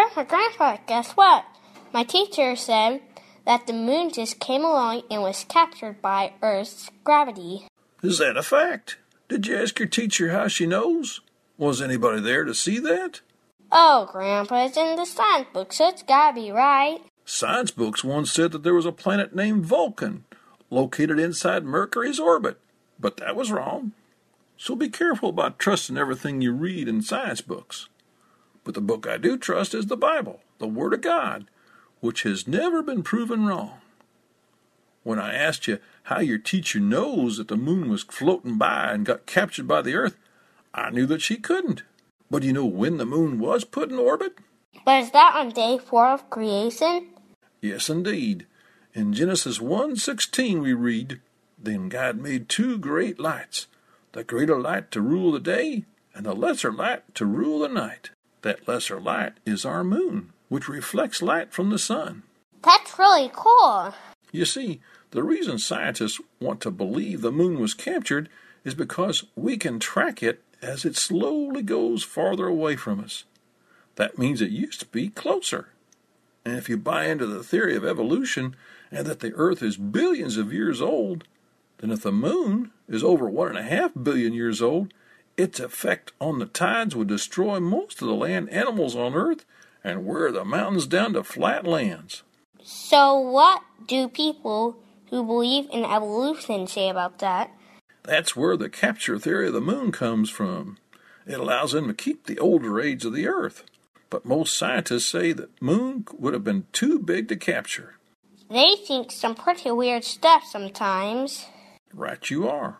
Grandpa, Grandpa, guess what? My teacher said that the moon just came along and was captured by Earth's gravity. Is that a fact? Did you ask your teacher how she knows? Was anybody there to see that? Oh, Grandpa, it's in the science book, so it's gotta be right. Science books once said that there was a planet named Vulcan located inside Mercury's orbit, but that was wrong. So be careful about trusting everything you read in science books. But the book I do trust is the Bible, the Word of God, which has never been proven wrong. When I asked you how your teacher knows that the moon was floating by and got captured by the earth, I knew that she couldn't. But do you know when the moon was put in orbit? But is that on day four of creation? Yes, indeed. In Genesis 1:16 we read, Then God made two great lights, the greater light to rule the day, and the lesser light to rule the night. That lesser light is our moon, which reflects light from the sun. That's really cool. You see, the reason scientists want to believe the moon was captured is because we can track it as it slowly goes farther away from us. That means it used to be closer. And if you buy into the theory of evolution and that the Earth is billions of years old, then if the moon is over one and a half billion years old, its effect on the tides would destroy most of the land animals on Earth and wear the mountains down to flat lands. So, what do people who believe in evolution say about that? That's where the capture theory of the moon comes from. It allows them to keep the older age of the Earth. But most scientists say that moon would have been too big to capture. They think some pretty weird stuff sometimes. Right, you are.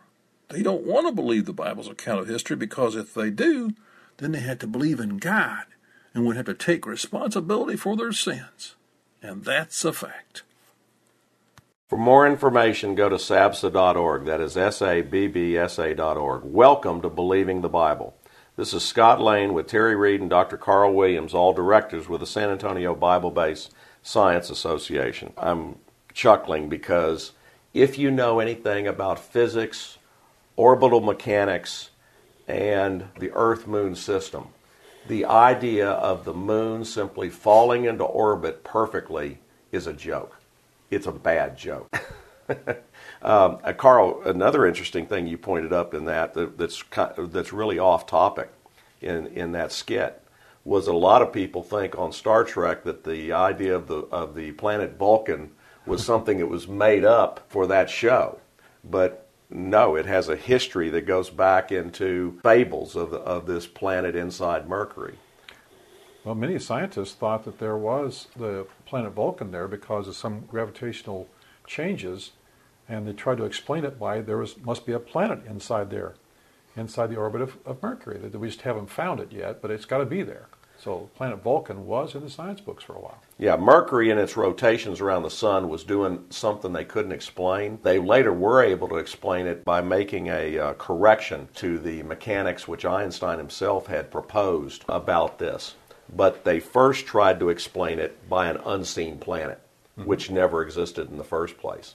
They don't want to believe the Bible's account of history because if they do, then they had to believe in God and would have to take responsibility for their sins. And that's a fact. For more information, go to sabsa.org. That is S A B B S A.org. Welcome to Believing the Bible. This is Scott Lane with Terry Reed and Dr. Carl Williams, all directors with the San Antonio Bible Based Science Association. I'm chuckling because if you know anything about physics, orbital mechanics, and the Earth Moon system, the idea of the moon simply falling into orbit perfectly is a joke. It's a bad joke. um, uh, Carl, another interesting thing you pointed up in that, that that's that's really off topic in in that skit was a lot of people think on Star Trek that the idea of the of the planet Vulcan was something that was made up for that show, but no, it has a history that goes back into fables of, of this planet inside Mercury. Well, many scientists thought that there was the planet Vulcan there because of some gravitational changes, and they tried to explain it by there was, must be a planet inside there, inside the orbit of, of Mercury. That we just haven't found it yet, but it's got to be there. So planet Vulcan was in the science books for a while. Yeah, Mercury in its rotations around the sun was doing something they couldn't explain. They later were able to explain it by making a uh, correction to the mechanics which Einstein himself had proposed about this. But they first tried to explain it by an unseen planet, mm-hmm. which never existed in the first place.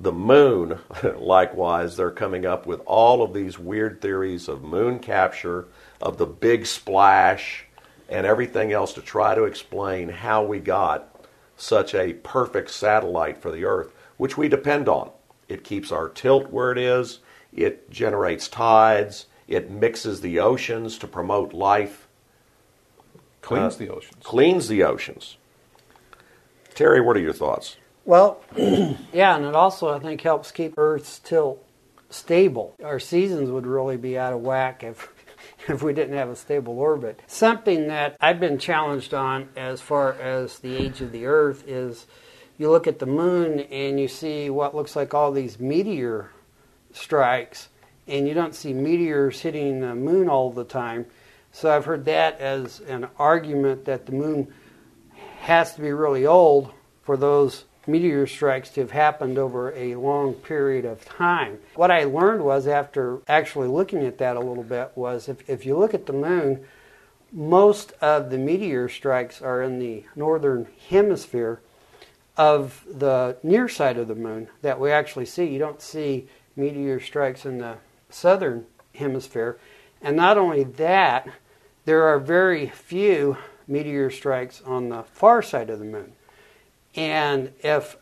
The moon, likewise, they're coming up with all of these weird theories of moon capture, of the big splash, and everything else to try to explain how we got such a perfect satellite for the Earth, which we depend on. It keeps our tilt where it is, it generates tides, it mixes the oceans to promote life, cleans uh, the oceans. Cleans the oceans. Terry, what are your thoughts? Well, yeah, and it also, I think, helps keep Earth's tilt stable. Our seasons would really be out of whack if if we didn't have a stable orbit. Something that I've been challenged on as far as the age of the Earth is you look at the moon and you see what looks like all these meteor strikes, and you don't see meteors hitting the moon all the time. So I've heard that as an argument that the moon has to be really old for those meteor strikes to have happened over a long period of time. What I learned was after actually looking at that a little bit was if, if you look at the moon, most of the meteor strikes are in the northern hemisphere of the near side of the moon that we actually see. You don't see meteor strikes in the southern hemisphere. And not only that, there are very few meteor strikes on the far side of the moon. And if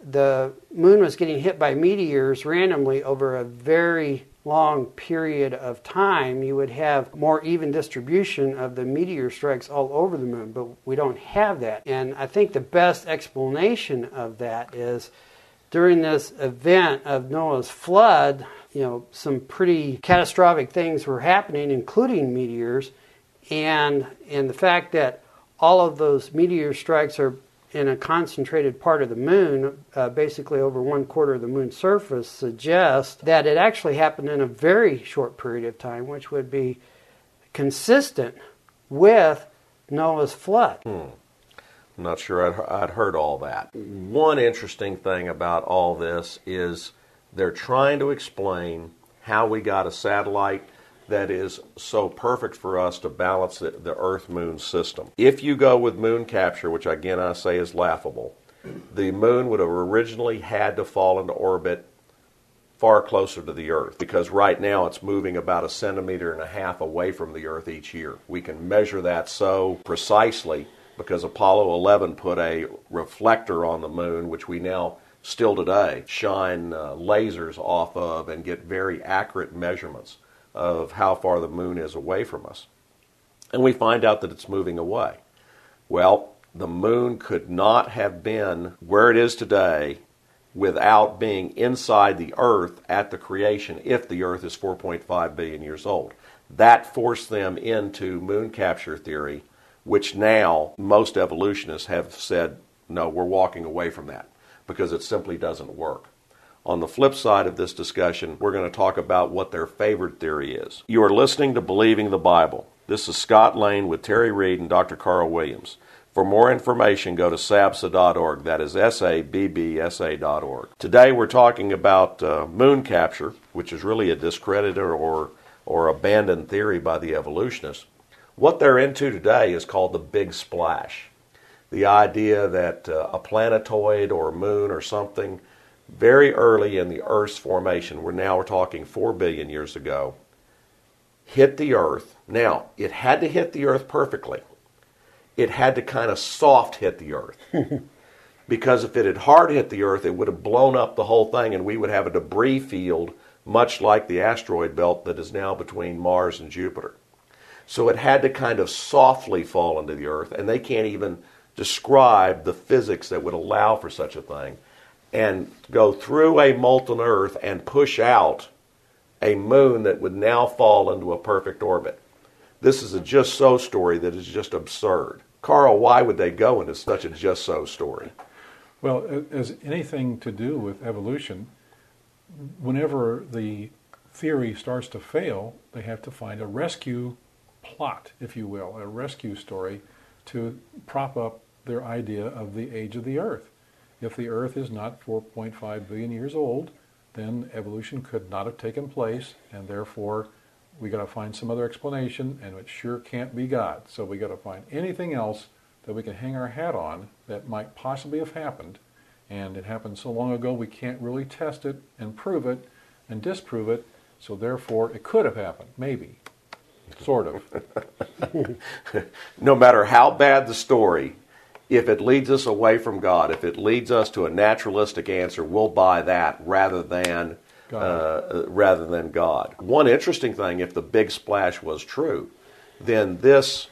the moon was getting hit by meteors randomly over a very long period of time, you would have more even distribution of the meteor strikes all over the moon, but we don't have that. And I think the best explanation of that is during this event of Noah's flood, you know, some pretty catastrophic things were happening, including meteors, and and the fact that all of those meteor strikes are in a concentrated part of the moon, uh, basically over one quarter of the moon's surface, suggests that it actually happened in a very short period of time, which would be consistent with Noah's flood. Hmm. I'm not sure I'd, I'd heard all that. One interesting thing about all this is they're trying to explain how we got a satellite that is so perfect for us to balance the, the Earth Moon system. If you go with moon capture, which again I say is laughable, the moon would have originally had to fall into orbit far closer to the Earth because right now it's moving about a centimeter and a half away from the Earth each year. We can measure that so precisely because Apollo 11 put a reflector on the moon, which we now still today shine uh, lasers off of and get very accurate measurements of how far the moon is away from us. And we find out that it's moving away. Well, the moon could not have been where it is today without being inside the Earth at the creation if the Earth is 4.5 billion years old. That forced them into moon capture theory, which now most evolutionists have said, no, we're walking away from that because it simply doesn't work. On the flip side of this discussion, we're going to talk about what their favorite theory is. You are listening to Believing the Bible. This is Scott Lane with Terry Reed and Dr. Carl Williams. For more information, go to sabsa.org. That is S A B B S A.org. Today we're talking about uh, moon capture, which is really a discredited or, or abandoned theory by the evolutionists. What they're into today is called the big splash. The idea that uh, a planetoid or moon or something very early in the Earth's formation, we're now we're talking 4 billion years ago, hit the Earth. Now, it had to hit the Earth perfectly. It had to kind of soft hit the Earth. because if it had hard hit the Earth, it would have blown up the whole thing and we would have a debris field much like the asteroid belt that is now between Mars and Jupiter. So it had to kind of softly fall into the Earth, and they can't even describe the physics that would allow for such a thing and go through a molten Earth and push out a moon that would now fall into a perfect orbit. This is a just so story that is just absurd. Carl, why would they go into such a just so story? Well, as anything to do with evolution, whenever the theory starts to fail, they have to find a rescue plot, if you will, a rescue story to prop up their idea of the age of the Earth. If the Earth is not 4.5 billion years old, then evolution could not have taken place, and therefore we got to find some other explanation, and it sure can't be God. So we got to find anything else that we can hang our hat on that might possibly have happened, and it happened so long ago we can't really test it and prove it and disprove it. So therefore, it could have happened, maybe, sort of. no matter how bad the story, if it leads us away from God, if it leads us to a naturalistic answer, we'll buy that rather than uh, uh, rather than God. One interesting thing, if the big splash was true, then this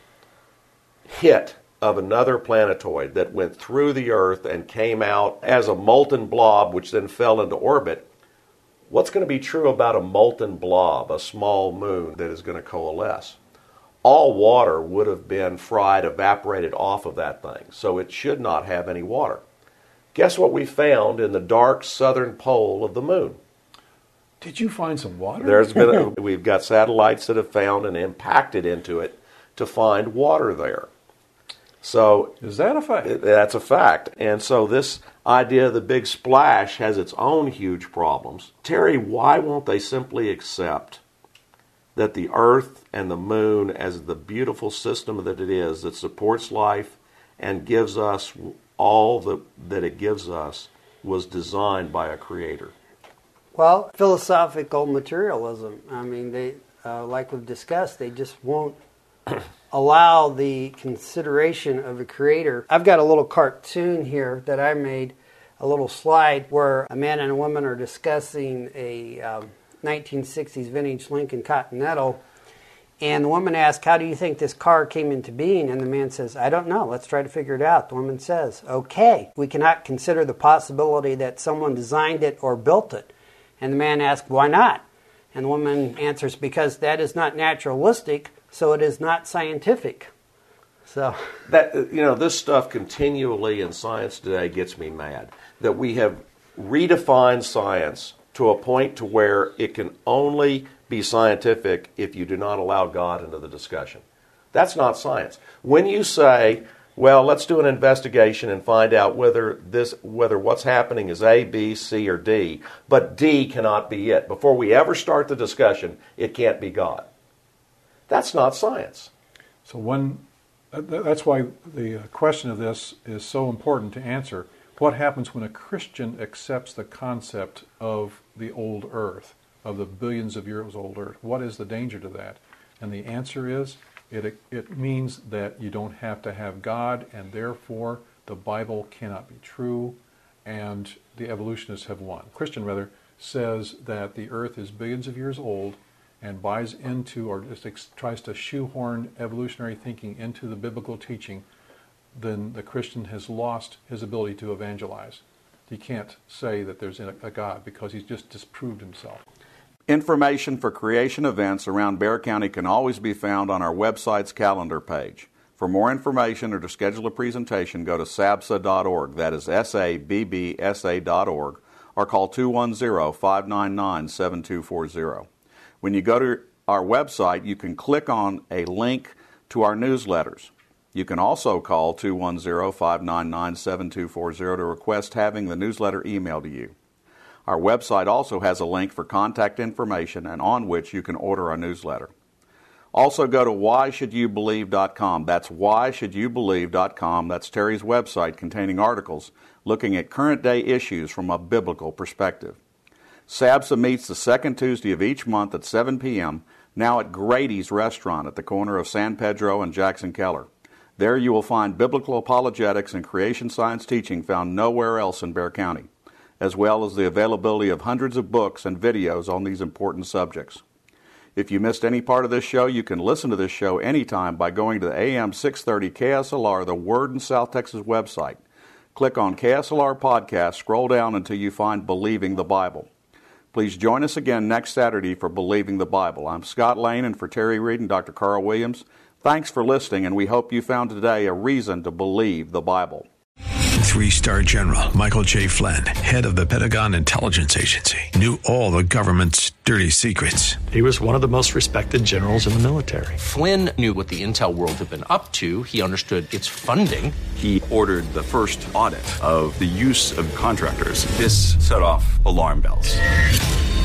hit of another planetoid that went through the Earth and came out as a molten blob, which then fell into orbit. What's going to be true about a molten blob, a small moon that is going to coalesce? All water would have been fried, evaporated off of that thing. So it should not have any water. Guess what we found in the dark southern pole of the moon? Did you find some water? There's been a, we've got satellites that have found and impacted into it to find water there. So is that a fact? That's a fact. And so this idea of the big splash has its own huge problems. Terry, why won't they simply accept that the earth and the moon as the beautiful system that it is that supports life and gives us all the, that it gives us was designed by a creator? Well, philosophical materialism. I mean, they, uh, like we've discussed, they just won't allow the consideration of a creator. I've got a little cartoon here that I made, a little slide where a man and a woman are discussing a um, 1960s vintage Lincoln Continental. And the woman asks, How do you think this car came into being? And the man says, I don't know. Let's try to figure it out. The woman says, Okay, we cannot consider the possibility that someone designed it or built it. And the man asks, Why not? And the woman answers, Because that is not naturalistic, so it is not scientific. So that you know, this stuff continually in science today gets me mad. That we have redefined science to a point to where it can only be scientific if you do not allow God into the discussion. That's not science. When you say, well, let's do an investigation and find out whether this whether what's happening is A, B, C, or D, but D cannot be it. Before we ever start the discussion, it can't be God. That's not science. So when that's why the uh, question of this is so important to answer. What happens when a Christian accepts the concept of the old earth, of the billions of years old earth? What is the danger to that? And the answer is it, it means that you don't have to have God, and therefore the Bible cannot be true, and the evolutionists have won. Christian, rather, says that the earth is billions of years old and buys into or just tries to shoehorn evolutionary thinking into the biblical teaching, then the Christian has lost his ability to evangelize. He can't say that there's a, God because he's just disproved himself. Information for creation events around Bexar County can always be found on our website's calendar page. For more information or to schedule a presentation, go to sabsa.org. That is S A B B S A.org or call 210 599 7240. When you go to our website, you can click on a link to our newsletters. You can also call 210 599 7240 to request having the newsletter emailed to you. Our website also has a link for contact information and on which you can order our newsletter. Also go to whyshouldyoubelieve.com. That's whyshouldyoubelieve.com. That's Terry's website containing articles looking at current day issues from a biblical perspective. SABSA meets the second Tuesday of each month at 7 p.m., now at Grady's Restaurant at the corner of San Pedro and Jackson Keller. There you will find biblical apologetics and creation science teaching found nowhere else in Bexar County, as well as the availability of hundreds of books and videos on these important subjects. If you missed any part of this show, you can listen to this show anytime by going to the AM 630 KSLR, the Word in South Texas website. Click on KSLR Podcast, scroll down until you find Believing the Bible. Please join us again next Saturday for Believing the Bible. I'm Scott Lane, and for Terry Reed and Dr. Carl Williams, thanks for listening, and we hope you found today a reason to believe the Bible. Three star general Michael J. Flynn, head of the Pentagon Intelligence Agency, knew all the government's dirty secrets. He was one of the most respected generals in the military. Flynn knew what the intel world had been up to, he understood its funding. He ordered the first audit of the use of contractors. This set off alarm bells.